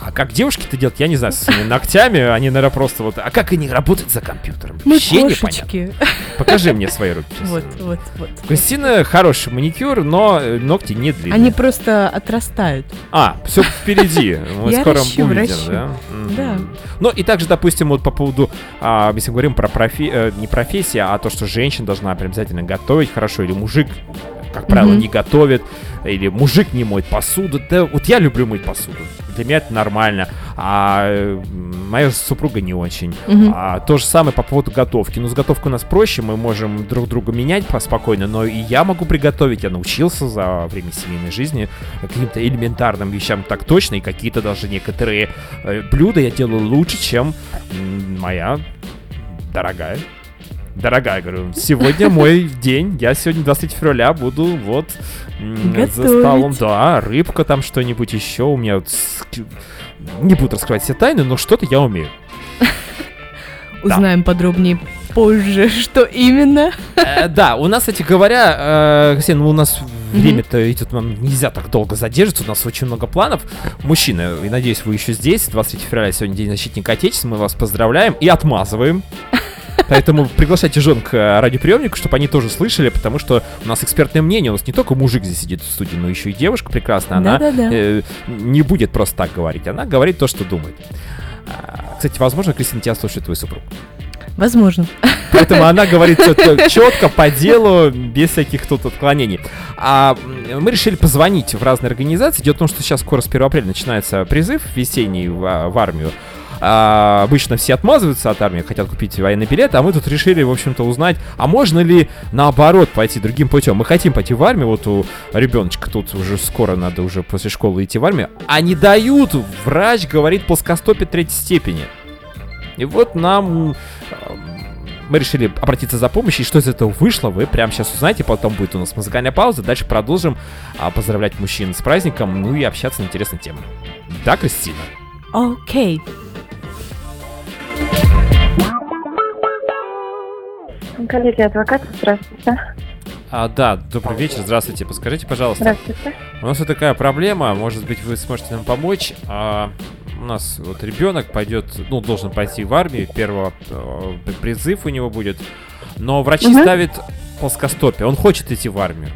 А как девушки это делают, я не знаю, с своими ногтями, они, наверное, просто вот... А как они работают за компьютером? Мы Вообще непонятно. кошечки. Покажи мне свои руки. Вот, вот, вот. Кристина хороший маникюр, но э, ногти не длинные. Они просто отрастают. А, все впереди. Мы Я скоро ращу, увидим, ращу. да? Да. Ну и также, допустим, вот по поводу, а, если мы говорим про профи... э, не профессия, а то, что женщина должна обязательно готовить хорошо, или мужик, как правило, Мгм. не готовит, или мужик не моет посуду. Да, вот я люблю мыть посуду. Для меня это нормально. А моя супруга не очень. Мгм. А, то же самое по поводу готовки. Ну, с готовкой у нас проще, мы можем друг друга менять поспокойно, но и я могу приготовить. Я научился за время семейной жизни каким-то элементарным вещам так точно, и какие-то даже некоторые э, блюда я делаю лучше, чем моя дорогая. Дорогая, говорю, сегодня мой день, я сегодня 23 февраля буду вот за столом, да, рыбка там что-нибудь еще, у меня вот не буду раскрывать все тайны, но что-то я умею. Узнаем подробнее позже. Что именно? Э, Да, у нас, кстати говоря, э, Ксения, ну у нас время-то идет, нам нельзя так долго задерживаться, у нас очень много планов. Мужчины, и надеюсь, вы еще здесь, 23 февраля, сегодня День защитника Отечества, мы вас поздравляем и отмазываем. Поэтому приглашайте жен к э, радиоприемнику, чтобы они тоже слышали, потому что у нас экспертное мнение, у нас не только мужик здесь сидит в студии, но еще и девушка прекрасная, она э, не будет просто так говорить, она говорит то, что думает. А, Кстати, возможно, Кристина, тебя слушает твой супруг. Возможно. Поэтому она говорит четко, по делу, без всяких тут отклонений. А мы решили позвонить в разные организации. Дело в том, что сейчас скоро с 1 апреля начинается призыв весенний в, а, в армию. А, обычно все отмазываются от армии, хотят купить военный билет, а мы тут решили, в общем-то, узнать, а можно ли наоборот пойти другим путем. Мы хотим пойти в армию, вот у ребеночка тут уже скоро надо уже после школы идти в армию, а не дают, врач говорит плоскостопие третьей степени. И вот нам мы решили обратиться за помощью, и что из этого вышло, вы прямо сейчас узнаете, потом будет у нас музыкальная пауза, дальше продолжим а, поздравлять мужчин с праздником, ну и общаться на интересные темы. Да, Кристина? Окей. Коллеги, адвокат, здравствуйте. А, да, добрый вечер, здравствуйте, подскажите, пожалуйста, Здравствуйте. у нас вот такая проблема, может быть, вы сможете нам помочь, А, у нас вот ребенок пойдет, ну, должен пойти в армию, первого э, призыв у него будет, но врачи Мгм. ставят плоскостопие, он хочет идти в армию.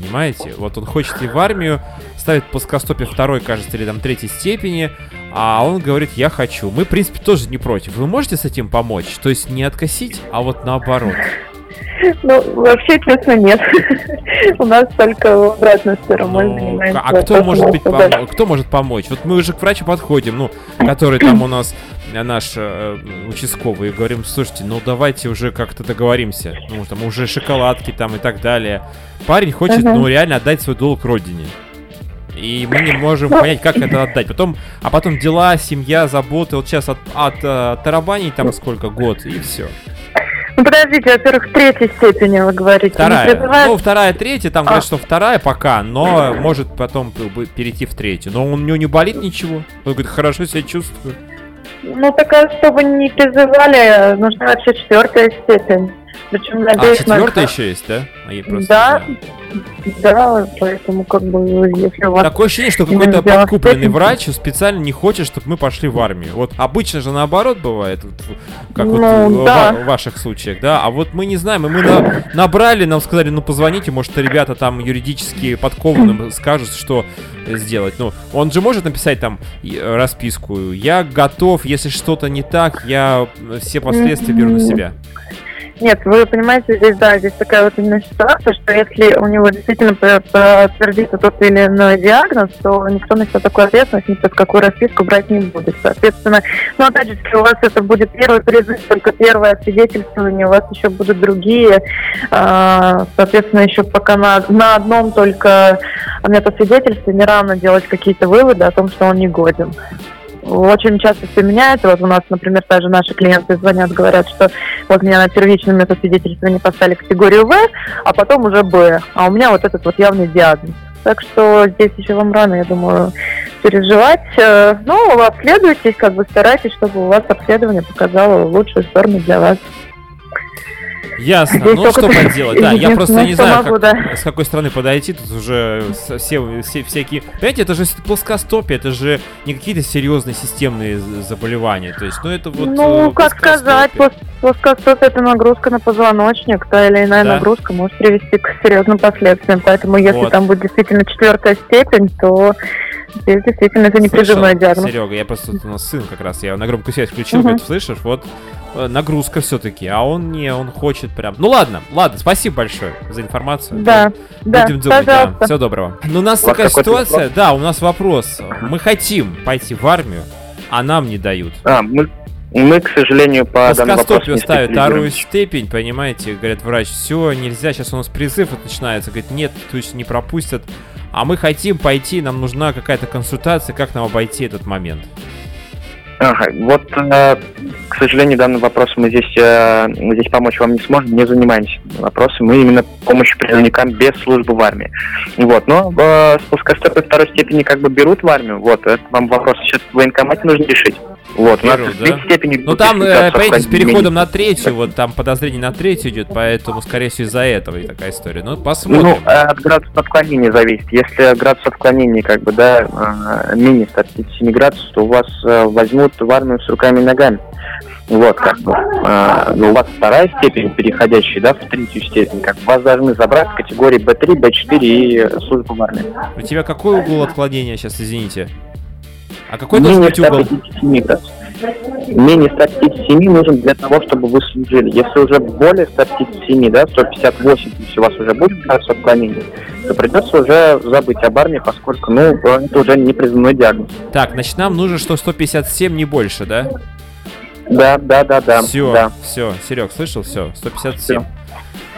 Понимаете? Вот он хочет идти в армию, ставит плоскостопие второй, кажется, или там третьей степени, а он говорит, я хочу. Мы, в принципе, тоже не против. Вы можете с этим помочь? То есть не откосить, а вот наоборот. Ну, вообще, честно, нет. У нас только в обратную сторону мы Ну, занимаемся. а кто может быть да. помо- кто может помочь? Вот мы уже к врачу подходим, ну, который там у нас э, наш э, участковый, и говорим, слушайте, ну давайте уже как-то договоримся. Ну, там уже шоколадки там и так далее. Парень хочет, Мгм. ну, реально отдать свой долг родине. И мы не можем Ну. понять, как это отдать. Потом, а потом дела, семья, заботы. Вот сейчас от, от э, тарабаней там сколько год, и все. Ну, подождите, во-первых, третьей степени вы говорите. Вторая. призывают- Ну, вторая, третья, там А. говорят, что вторая пока, но может потом перейти в третью. Но у него не болит ничего. Он говорит, хорошо себя чувствую. Ну, так а чтобы не призывали, нужна вообще четвертая степень. Причем, А, надеюсь, четвертая на- еще есть, да? А я просто Да. Да, поэтому, как бы, если у вас... Такое ощущение, что какой-то в подкупленный врач специально не хочет, чтобы мы пошли в армию. Вот обычно же наоборот бывает, вот, как вот Ну, в, да. в ваших случаях, да. А вот мы не знаем, и мы на- набрали, нам сказали, ну позвоните, может ребята там юридически подкованным скажут, что сделать. Ну, он же может написать там э, расписку. Я готов, если что-то не так, я э, все последствия беру на себя. Нет, вы понимаете, здесь, да, здесь такая вот именно ситуация, что если у него действительно подтвердится тот или иной диагноз, то никто на себя такую ответственность ни под какую расписку брать не будет. Соответственно, ну, опять же, у вас это будет первый призыв, только первое свидетельствование, у вас еще будут другие, а, соответственно, еще пока на, на одном только метасвидетельстве рано делать какие-то выводы о том, что он не годен. Очень часто все меняется. Вот у нас, например, даже наши клиенты звонят, говорят, что вот меня на первичном метасвидетельствовании поставили категорию В, а потом уже Б. А у меня вот этот вот явный диагноз. Так что здесь еще вам рано, я думаю, переживать. Э, Ну, обследуйтесь, как бы старайтесь, чтобы у вас обследование показало лучшую сторону для вас. Ясно. Здесь Ну, только что поделать, да. Я просто не знаю, могу, как- да. с какой стороны подойти. Тут уже все, все всякие... Понимаете, это же плоскостопие, это же не какие-то серьезные системные заболевания. То есть, ну, это вот... ну, э, как сказать, плоскостопие. плос- плоскостопие это нагрузка на позвоночник, та или иная Да. нагрузка может привести к серьезным последствиям. Поэтому если Вот. там будет действительно четвертая степень, то здесь действительно это не призывной диагноз. Серега, я просто у нас сын как раз, я на громкую связь включил, Мгм. говорит, слышишь, вот э, нагрузка все-таки, а он не, он хочет прям. Ну ладно, ладно, спасибо большое за информацию. Да, да, Будем думать, да. пожалуйста. Всего доброго. Ну, у нас такая ситуация, да, у нас вопрос. Мы хотим пойти в армию, а нам не дают. А, мы, мы, к сожалению, по данному вопросу не ставят вторую степень, понимаете, говорят врач, все, нельзя, сейчас у нас призыв начинается, говорит, нет, точно не пропустят, а мы хотим пойти, нам нужна какая-то консультация, как нам обойти этот момент. Ага, вот, э, к сожалению, данным вопросом мы здесь, э, мы здесь помочь вам не сможем, не занимаемся вопросом. Мы именно помощью призывникам без службы в армии. Вот, но э, с плоскостопия второй степени как бы берут в армию. Вот, это вам вопрос сейчас в военкомате нужно решить. Вот, у нас из третьей да? степени... Ну там, э, понимаете, с переходом на третью, вот там подозрение на третью идет, поэтому, скорее всего, из-за этого и такая история. Ну, Ну, посмотрим. э, от градуса отклонения зависит. Если градус отклонения, как бы, да, э, менее 157 градусов, то у вас возьмут в армию с руками и ногами. Вот, как бы. ну, у вас вторая степень, переходящая, да, в третью степень, как бы, вас должны забрать в категории B3, B4 и службу в армии. У тебя какой угол отклонения сейчас, извините? А какой должен быть угол? 157 градусов. Менее 157 нужен для того, чтобы вы служили. Если уже более 157, да, 158, если у вас уже будет градус отклонения, то придется уже забыть об армии, поскольку, ну, это уже не признанной диагноз. Так, значит, нам нужно, что 157 не больше, да? Да, да, да, да. все, да. все, Серег, слышал? Все, 157. Все,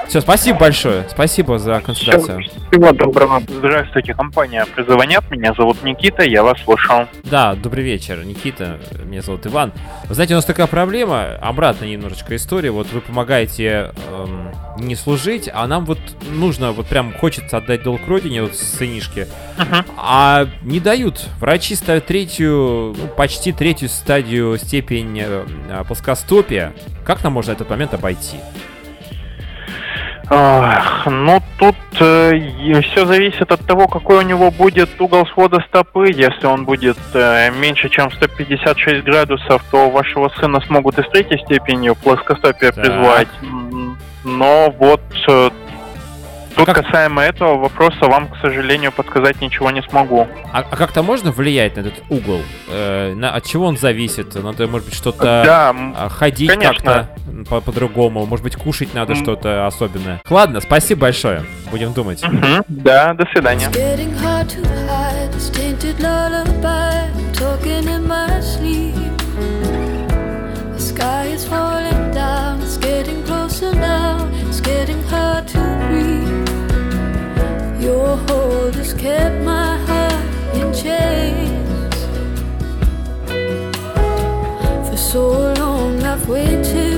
спасибо большое. Спасибо за консультацию. Всего доброго. Здравствуйте, компания «Призыванят». Меня зовут Никита, я вас слушал. Да, добрый вечер, Никита. Меня зовут Иван. Вы знаете, у нас такая проблема, обратная немножечко история. Вот вы помогаете эм, не служить, а нам вот нужно, вот прям хочется отдать долг родине, вот с сынишки. А не дают. Врачи ставят третью, ну, почти третью стадию степень э, плоскостопия. Как нам можно этот момент обойти? Ну, тут все зависит от того, какой у него будет угол свода стопы. Если он будет э, меньше, чем 156 градусов, то вашего сына смогут и с третьей степенью плоскостопия Так. призвать. Но вот э, тут как- касаемо этого вопроса вам, к сожалению, подсказать ничего не смогу. А, а как-то можно влиять на этот угол? Э, на, от чего он зависит? Надо, может быть, что-то... Да, А, ходить Конечно. как-то по- по-другому. Может быть, кушать надо М. что-то особенное. Ладно, спасибо большое. Будем думать. мгм, да, до свидания. Sky is falling down, it's getting closer now, it's getting hard to breathe. Your hold has kept my heart in chains. For so long I've waited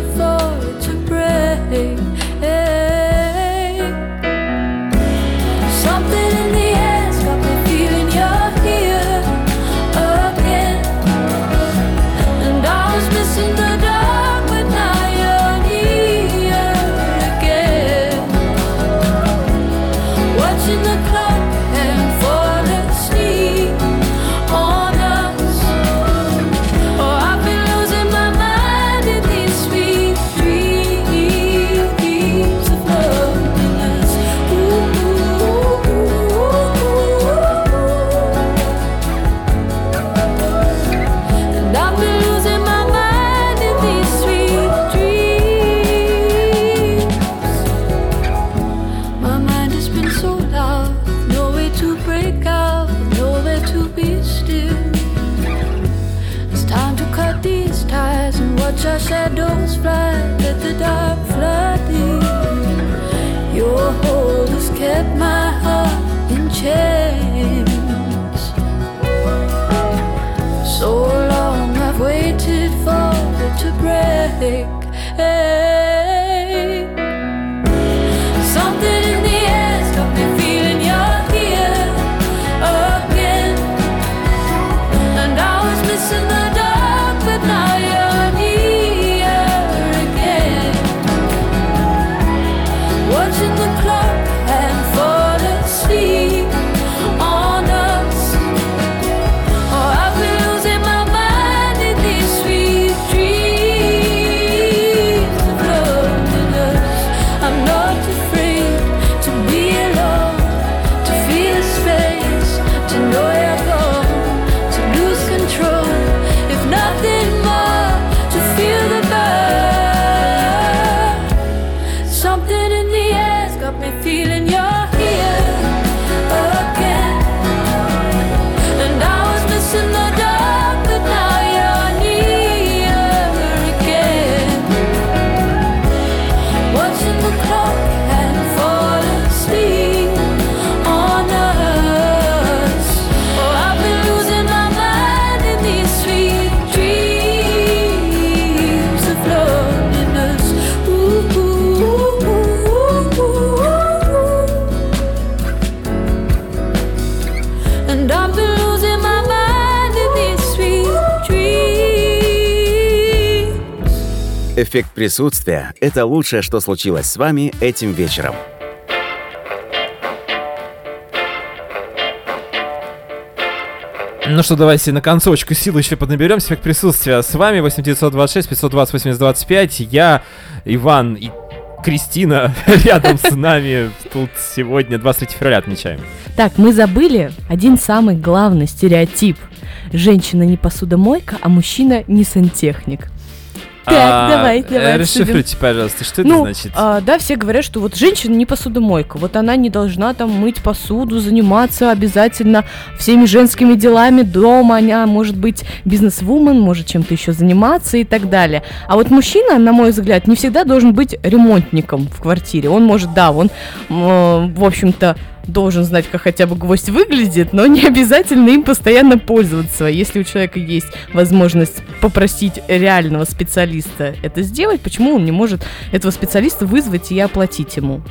Эффект присутствия – это лучшее, что случилось с вами этим вечером. Ну что, давайте на концовочку силы еще поднаберем. Эффект присутствия с вами 8926 520 8025. Я, Иван и Кристина рядом с нами тут сегодня 23 февраля отмечаем. Так, мы забыли один самый главный стереотип. Женщина не посудомойка, а мужчина не сантехник. Так, А, давай, э, давай. обсудим. Расшифруйте, пожалуйста, что это Ну, значит? а, да, все говорят, что вот женщина не посудомойка, вот она не должна там мыть посуду, заниматься обязательно всеми женскими делами дома, она может быть бизнес-вумен, может чем-то еще заниматься и так далее. А вот мужчина, на мой взгляд, не всегда должен быть ремонтником в квартире. Он может, да, он, м, в общем-то, должен знать, как хотя бы гвоздь выглядит, но не обязательно им постоянно пользоваться. Если у человека есть возможность попросить реального специалиста это сделать, почему он не может этого специалиста вызвать и оплатить ему?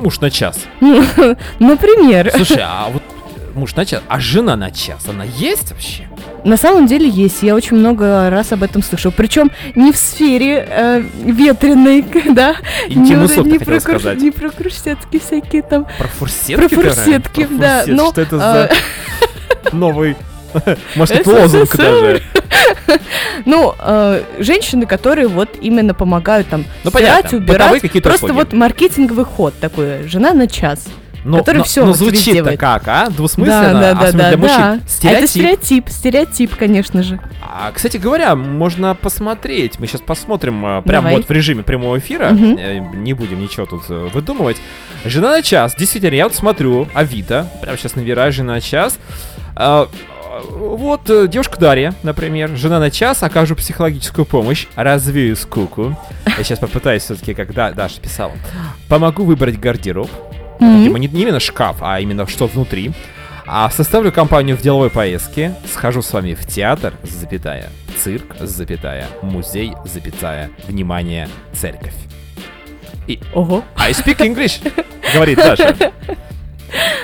Муж на час. Например. Слушай, а вот муж на час, а жена на час, она есть вообще? На самом деле есть, я очень много раз об этом слышал. Причем не в сфере э, ветреной, да. Интимную не, не про, круш- не про кружсетки всякие там. Про фурсетки? Про фурсетки, Про да, фурсет. но, Что это за новый... Может, это СССР. лозунг даже. Ну, э, женщины, которые вот именно помогают там Ну, стирать, понятно. убирать. Просто вот маркетинговый ход такой. Жена на час. Но, Который но- всё но вот звучит-то делает. как, а? Двусмысленно, да, да, да, да, для мужчин. да. Стереотип. Это стереотип, стереотип, конечно же. А, кстати говоря, можно посмотреть. Мы сейчас посмотрим э, прямо Давай. вот в режиме прямого эфира. Э, Не будем ничего тут э, выдумывать. Жена на час. Действительно, я вот смотрю Авито. Прямо сейчас набираю жена на час. А, Вот девушка Дарья, например, жена на час, окажу психологическую помощь, развею скуку. Я сейчас попытаюсь все-таки, как Да- Даша писала. Помогу выбрать гардероб. Мгм. Видимо, не, не именно шкаф, а именно что внутри. А составлю компанию в деловой поездке, схожу с вами в театр, запятая, цирк, запятая, музей, запятая, внимание, церковь. Ого. I speak English, говорит Даша.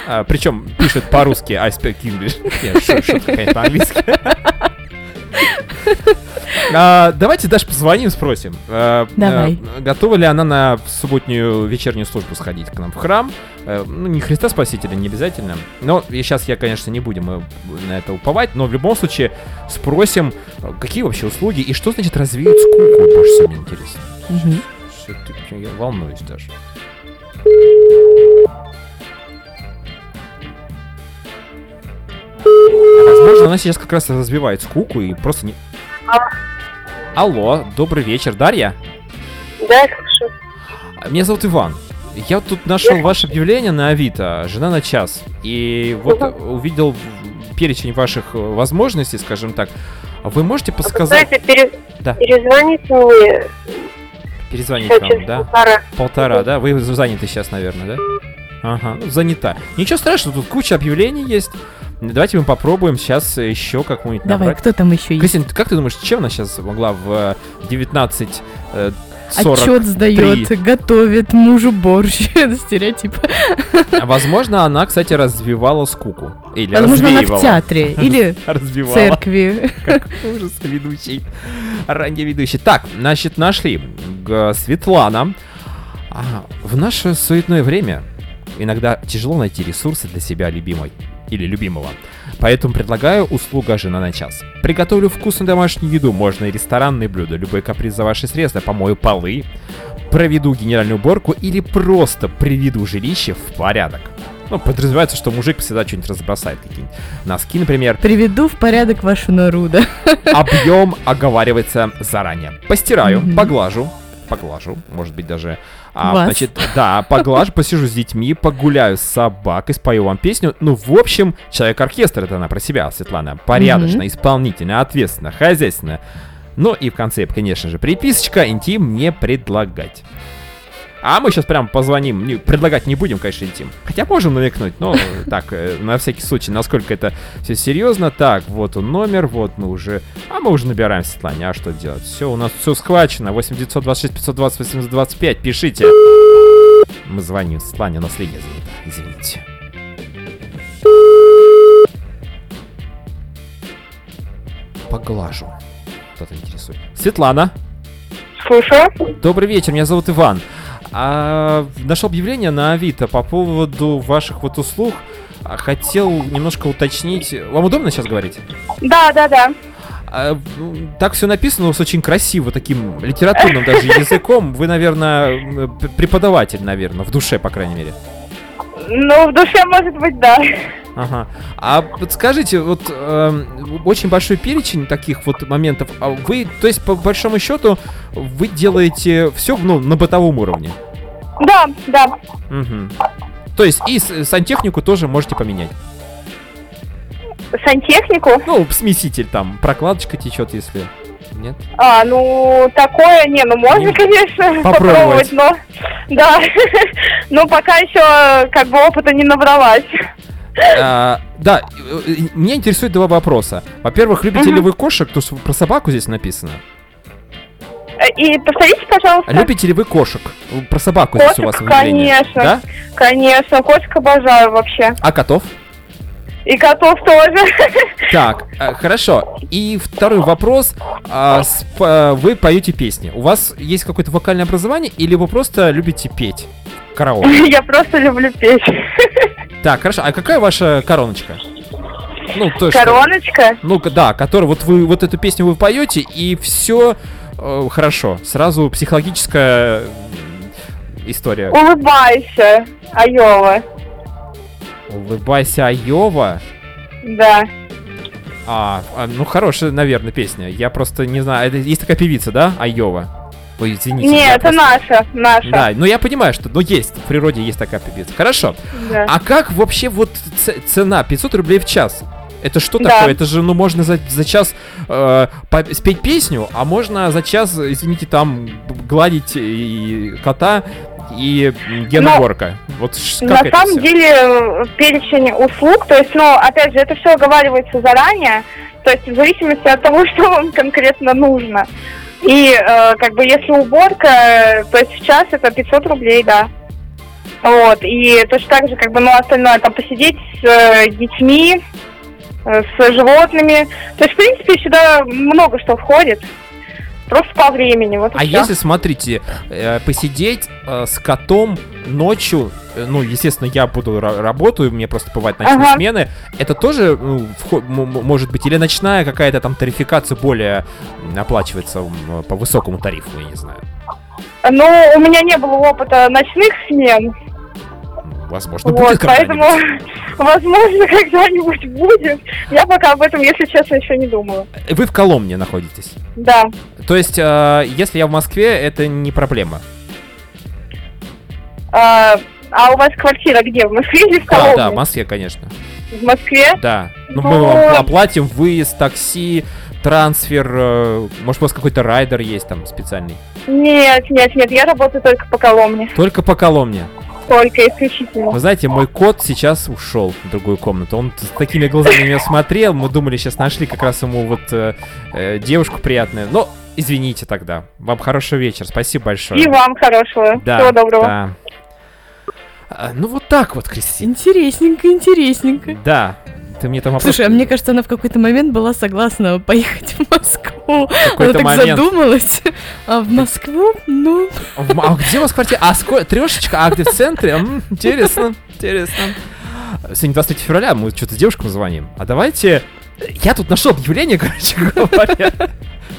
А, причем пишет по-русски I speak English. Нет, шу- шутка, конечно, по-английски. А, давайте Даш позвоним, спросим. а, Давай. а, готова ли она на субботнюю вечернюю службу сходить к нам в храм? Э, ну, не Христа Спасителя, не обязательно. Но и сейчас я, конечно, не будем э, на это уповать, но в любом случае спросим, э, какие вообще услуги и что значит развеять скуку, больше всего мне интересно. Всё-таки я волнуюсь даже. А Возможно, она сейчас как раз развивает скуку и просто не... Алло, добрый вечер, Дарья. Да, слушаю. Меня зовут Иван. Я тут нашел ваше объявление на Авито, жена на час, и вот Мгм. увидел перечень ваших э, возможностей, скажем так. Вы можете А Вы подсказать, знаете, пере- Да. перезвоните мне перезвонить сейчас вам, да? полтора. Полтора, да? Вы заняты сейчас, наверное, да? Ага, ну, занята. Ничего страшного, тут куча объявлений есть. Давайте мы попробуем сейчас еще какую-нибудь Давай, набрать. кто там еще есть? Кристина, ты- как ты думаешь, чем она сейчас могла в э, 19 э, 40? Отчет сдает, готовит мужу борщ. Это стереотип. А, Возможно, она, кстати, развивала скуку. Или Возможно, она в развеивала. театре или в церкви. Как ужас, ведущий. Ранний ведущий. Так, значит, нашли. Светлана. А, в наше суетное время иногда тяжело найти ресурсы для себя любимой или любимого. Поэтому предлагаю услуга «Жена на час». Приготовлю вкусную домашнюю еду, можно и ресторанные блюда, любой каприз за ваши средства, помою полы, проведу генеральную уборку или просто приведу жилище в порядок. Ну, подразумевается, что мужик всегда что-нибудь разбросает, какие-нибудь носки, например, Приведу в порядок вашу нору, да? Объем оговаривается заранее. Постираю, Мгм. поглажу, поглажу, может быть даже. А, Вас? значит, да, поглажу, посижу с детьми, погуляю с собакой, спою вам песню. Ну, в общем, человек-оркестр, это она про себя, Светлана. Порядочно, Мгм. исполнительно, ответственно, хозяйственно. Ну и в конце, конечно же, приписочка, интим не предлагать. А мы сейчас прям позвоним, не- предлагать не будем, конечно, интим. Хотя можем намекнуть, но так, э, на всякий случай, насколько это все серьезно. Так, вот он номер, вот мы уже... А мы уже набираем Светлане, а что делать? Все, у нас все схвачено. 8926 520 825, пишите. Мы звоним Светлане, у нас линия занята, извините. Поглажу. Кто-то интересует. Светлана. Слушаю. Добрый вечер, меня зовут Иван. А, нашел объявление на Авито по поводу ваших вот услуг. А, Хотел немножко уточнить. Вам удобно сейчас говорить? Да, да, да. А, м, так все написано вас очень красиво, таким литературным даже языком. Вы, наверное, преподаватель, наверное, в душе, по крайней мере. Ну, в душе, может быть, да. Ага. А вот скажите, вот эм, очень большой перечень таких вот моментов. А вы, то есть, по большому счету, вы делаете все ну, на бытовом уровне. Да, да. Мгм. То есть и с- сантехнику тоже можете поменять. Сантехнику? Ну, смеситель там, прокладочка течет, если. Нет? А, ну, такое, не, ну, можно, Не- конечно, Попробовать. попробовать, но, да, но пока еще, как бы, опыта не набралась. А, да, э, э, меня интересует два вопроса. Во-первых, любите ли вы кошек? То, что про собаку здесь написано. Э, И повторите, пожалуйста. Любите ли вы кошек? Про собаку здесь у вас Кошек, конечно. Да? Конечно, кошек обожаю вообще. А котов? И котов тоже. Так, э, хорошо. И второй вопрос. А, п- вы поете песни. У вас есть какое-то вокальное образование или вы просто любите петь? Караоке. Я просто люблю петь. Так, хорошо. А какая ваша короночка? Ну, то, что- Короночка? Ну, к- да, которая вот вы вот эту песню вы поете, и все хорошо. Сразу психологическая история. Улыбайся, Айова. Улыбайся, Айова. Да. А, а, ну хорошая, наверное, песня. Я просто не знаю. Это есть такая певица, да? Айова. Ой, извините. Не, я это просто- наша, наша. Да, ну я понимаю, что ну есть, в природе есть такая певица. Хорошо. Да. А как вообще вот цена 500 рублей в час? Это что Да. такое? Это же, ну, можно за, за час э, по- спеть песню, а можно за час, извините, там гладить и кота и геноборка. Вот ш- На как это самом всё? деле э, перечень услуг, то есть, ну, опять же, это все оговаривается заранее, то есть в зависимости от того, что вам конкретно нужно. И э, как бы если уборка, то есть в час это 500 рублей, да. Вот, и точно так же, как бы, ну, остальное, там, посидеть с э, детьми, э, с животными. То есть, в принципе, сюда много что входит. Просто по времени, вот А всё. если, смотрите, э, посидеть э, с котом ночью, э, ну, естественно, я буду ра- работаю, мне просто бывают ночные Ага. смены, это тоже ну, может быть, или ночная какая-то там тарификация более оплачивается по высокому тарифу, я не знаю. Ну, у меня не было опыта ночных смен, Возможно, вот, будет поэтому, возможно, когда-нибудь будет. Я пока об этом, если честно, еще не думала. Вы в Коломне находитесь. Да. То есть, э, если я в Москве, это не проблема. А, а у вас квартира где? В Москве или в Да, Коломне? да, в Москве, конечно. В Москве? Да. Ну, Ну, мы вам оплатим выезд, такси, трансфер, э, может, у вас какой-то райдер есть там специальный. Нет, нет, нет, я работаю только по Коломне. Только по Коломне. Только исключительно. Вы знаете, мой кот сейчас ушел в другую комнату. Он с такими глазами на меня смотрел. Мы думали, сейчас нашли как раз ему вот э, э, девушку приятную. Но извините тогда. Вам хорошего вечера. Спасибо большое. И вам хорошего. Да, Всего доброго. да. А, ну вот так вот, Кристина. Интересненько, интересненько. Да. Ты мне там вопрос... Слушай, а мне кажется, она в какой-то момент была согласна поехать в Москву. какой-то Она так момент. задумалась. А в Москву, ну... В А где у вас квартира? А, ско... трешечка? А где в центре? М, интересно, интересно. Сегодня 23 февраля, мы что-то с девушкам звоним. А давайте... Я тут нашел объявление, короче говоря.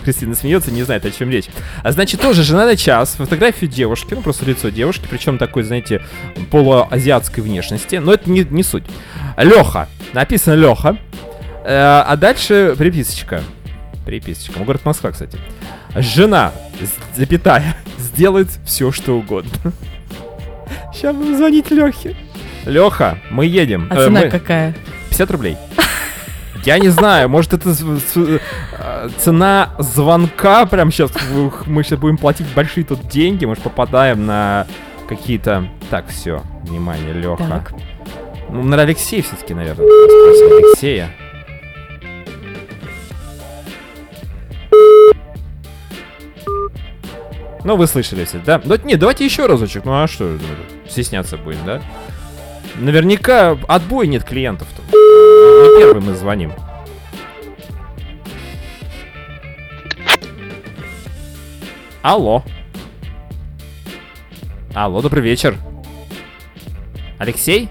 Кристина смеется, не знает, о чем речь. А значит, тоже жена на час, фотографию девушки, ну просто лицо девушки, причем такой, знаете, полуазиатской внешности, но это не, не суть. Леха, написано Леха, Э, а дальше приписочка. Приписочка. Ну, Город Москва, кстати. Жена, запятая, сделает все, что угодно. Сейчас будем звонить Лехе. Леха, мы едем. А Э, цена мы- какая? 50 рублей. Я не знаю, может это э, цена звонка прям сейчас. Мы сейчас будем платить большие тут деньги, может попадаем на какие-то... Так, все, внимание, Леха. Ну, на Алексея все-таки, наверное, спросим Алексея. Ну, вы слышали все, да? Ну, не, давайте еще разочек. Ну, а что, ну, стесняться будем, да? Наверняка отбоя нет клиентов-то. Не первый мы звоним. Алло. Алло, добрый вечер. Алексей?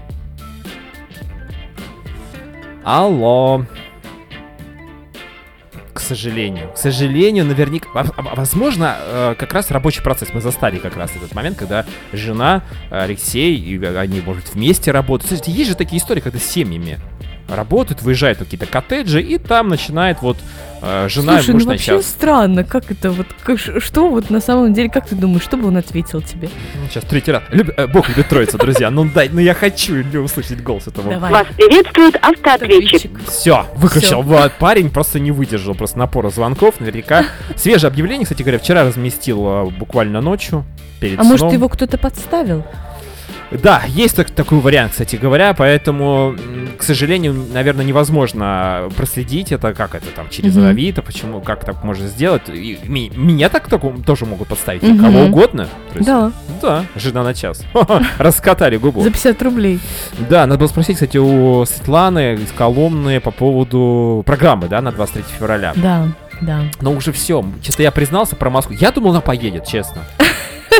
Алло. Сожалению. К сожалению, наверняка... во- Возможно, э, как раз рабочий процесс. Мы застали как раз этот момент, когда жена, Алексей, и они, может, вместе работают. Слушайте, есть же такие истории, когда с семьями работают, выезжают в какие-то коттеджи, и там начинает вот э, жена Слушай, и муж ну вообще начать... странно, как это вот, как что вот на самом деле, как ты думаешь, что бы он ответил тебе? Ну, Сейчас третий раз. Люб- э, Бог любит троица, друзья. Ну дай, ну я хочу услышать голос этого. Давай. Вас приветствует автоответчик. Все, выключил. Вот, парень просто не выдержал просто напора звонков. Наверняка. Свежее объявление, кстати говоря, вчера разместил э, буквально ночью. Перед А может сном. его кто-то подставил? Да, есть так- такой вариант, кстати говоря, поэтому, к сожалению, наверное, невозможно проследить это, как это там, через Мгм. Авито, почему, как так можно сделать. И ми- меня так таку- тоже могут подставить, Мгм. кого угодно. Есть, Да, Да, жена на час. Раскатали губу. за 50 рублей. Да, надо было спросить, кстати, у Светланы из Коломны по поводу программы, да, на 23 февраля. Да, да. Но уже все. Честно, я признался про Москву. Я думал, она поедет, честно.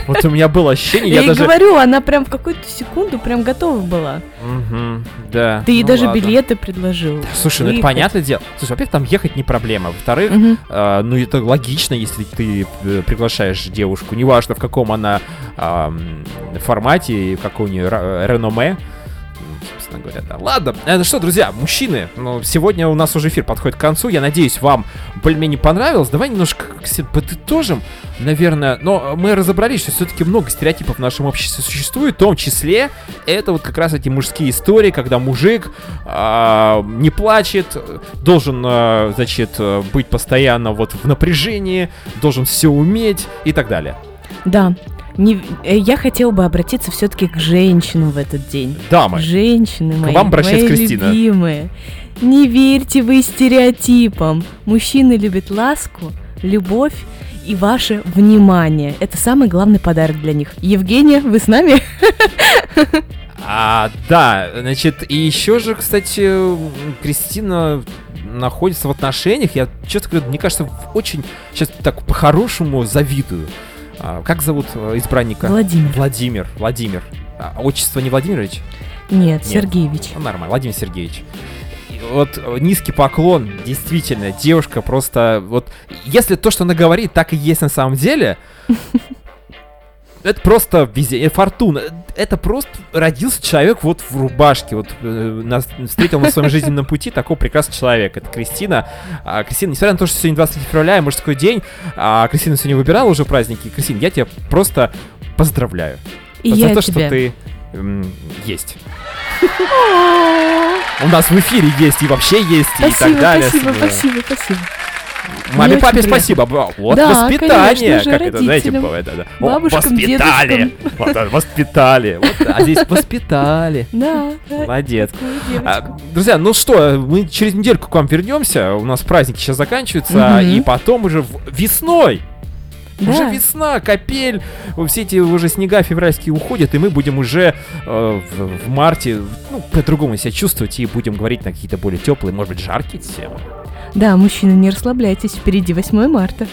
Вот у меня было ощущение, Я, я даже... говорю, она прям в какую-то секунду прям готова была. Мгм, Да. Ты ей ну даже ладно. билеты предложил. Слушай, ну это понятное дело. Слушай, во-первых, там ехать не проблема. Во-вторых, а, ну это логично, если ты э, приглашаешь девушку, неважно в каком она ам, формате какое у нее реноме. Собственно говоря, да. Ладно, э, ну что, друзья, мужчины, ну, сегодня у нас уже эфир подходит к концу. Я надеюсь, вам более-менее понравилось. Давай немножко подытожим, наверное. Но мы разобрались, что все-таки много стереотипов в нашем обществе существует, в том числе это вот как раз эти мужские истории, когда мужик а, не плачет, должен, а, значит, быть постоянно вот в напряжении, должен все уметь и так далее. Да. Не, э, я хотела бы обратиться все-таки к женщинам в этот день. Дамы, Женщины мои, вам обращается мои Кристина. любимые. Не верьте вы стереотипам. Мужчины любят ласку, любовь и ваше внимание. Это самый главный подарок для них. Евгения, вы с нами? А, да, значит, и еще же, кстати, Кристина находится в отношениях. Я, честно говоря, мне кажется, очень сейчас так по-хорошему завидую. А, как зовут э, избранника? Владимир. Владимир. Владимир. А, отчество не Владимирович? Нет, Нет. Сергеевич. Ну, нормально, Владимир Сергеевич. Вот э, низкий поклон, действительно, девушка просто, вот, если то, что она говорит, так и есть на самом деле, это просто везде, фортуна. Это просто родился человек вот в рубашке, вот э, нас встретил на своем жизненном пути такого прекрасного человека. Это Кристина. А, Кристина, несмотря на то, что сегодня 23 февраля, и мужской день, а Кристина сегодня выбирала уже праздники. Кристина, я тебя просто поздравляю. И за я то, тебя. что ты есть. У нас в эфире есть и вообще есть и так Спасибо, далее. спасибо, спасибо, спасибо. Маме, Мне папе очень спасибо. Вот Да, воспитание, конечно же, как это, знаете, бывает. да, да. Бабушкам, воспитали. Вот, воспитали. Вот, а здесь воспитали. Да. Молодец. А, друзья, ну что, мы через недельку к вам вернемся. У нас праздники сейчас заканчиваются, и потом уже весной. Да. Уже весна, капель, все эти уже снега февральские уходят, и мы будем уже э, в, в марте, ну, по-другому себя чувствовать, и будем говорить на какие-то более теплые, может быть, жаркие темы. Да, мужчины, не расслабляйтесь, впереди 8 марта.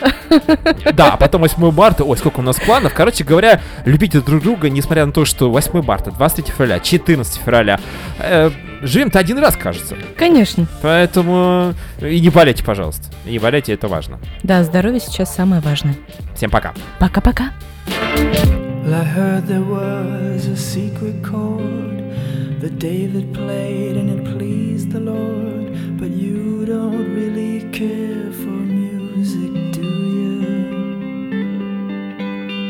Да, а потом 8 марта, ой, сколько у нас планов. Короче говоря, любите друг друга, несмотря на то, что 8 марта, 23 февраля, 14 февраля. Э, Живем-то один раз, кажется. Конечно. Поэтому и не болейте, пожалуйста. И не болейте, это важно. Да, здоровье сейчас самое важное. Всем пока. Пока-пока. Well, I heard there was a secret chord that David played and it pleased the Lord.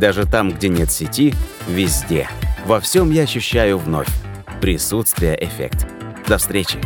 Даже там, где нет сети, везде. Во всем я ощущаю вновь. Присутствие эффект. До встречи.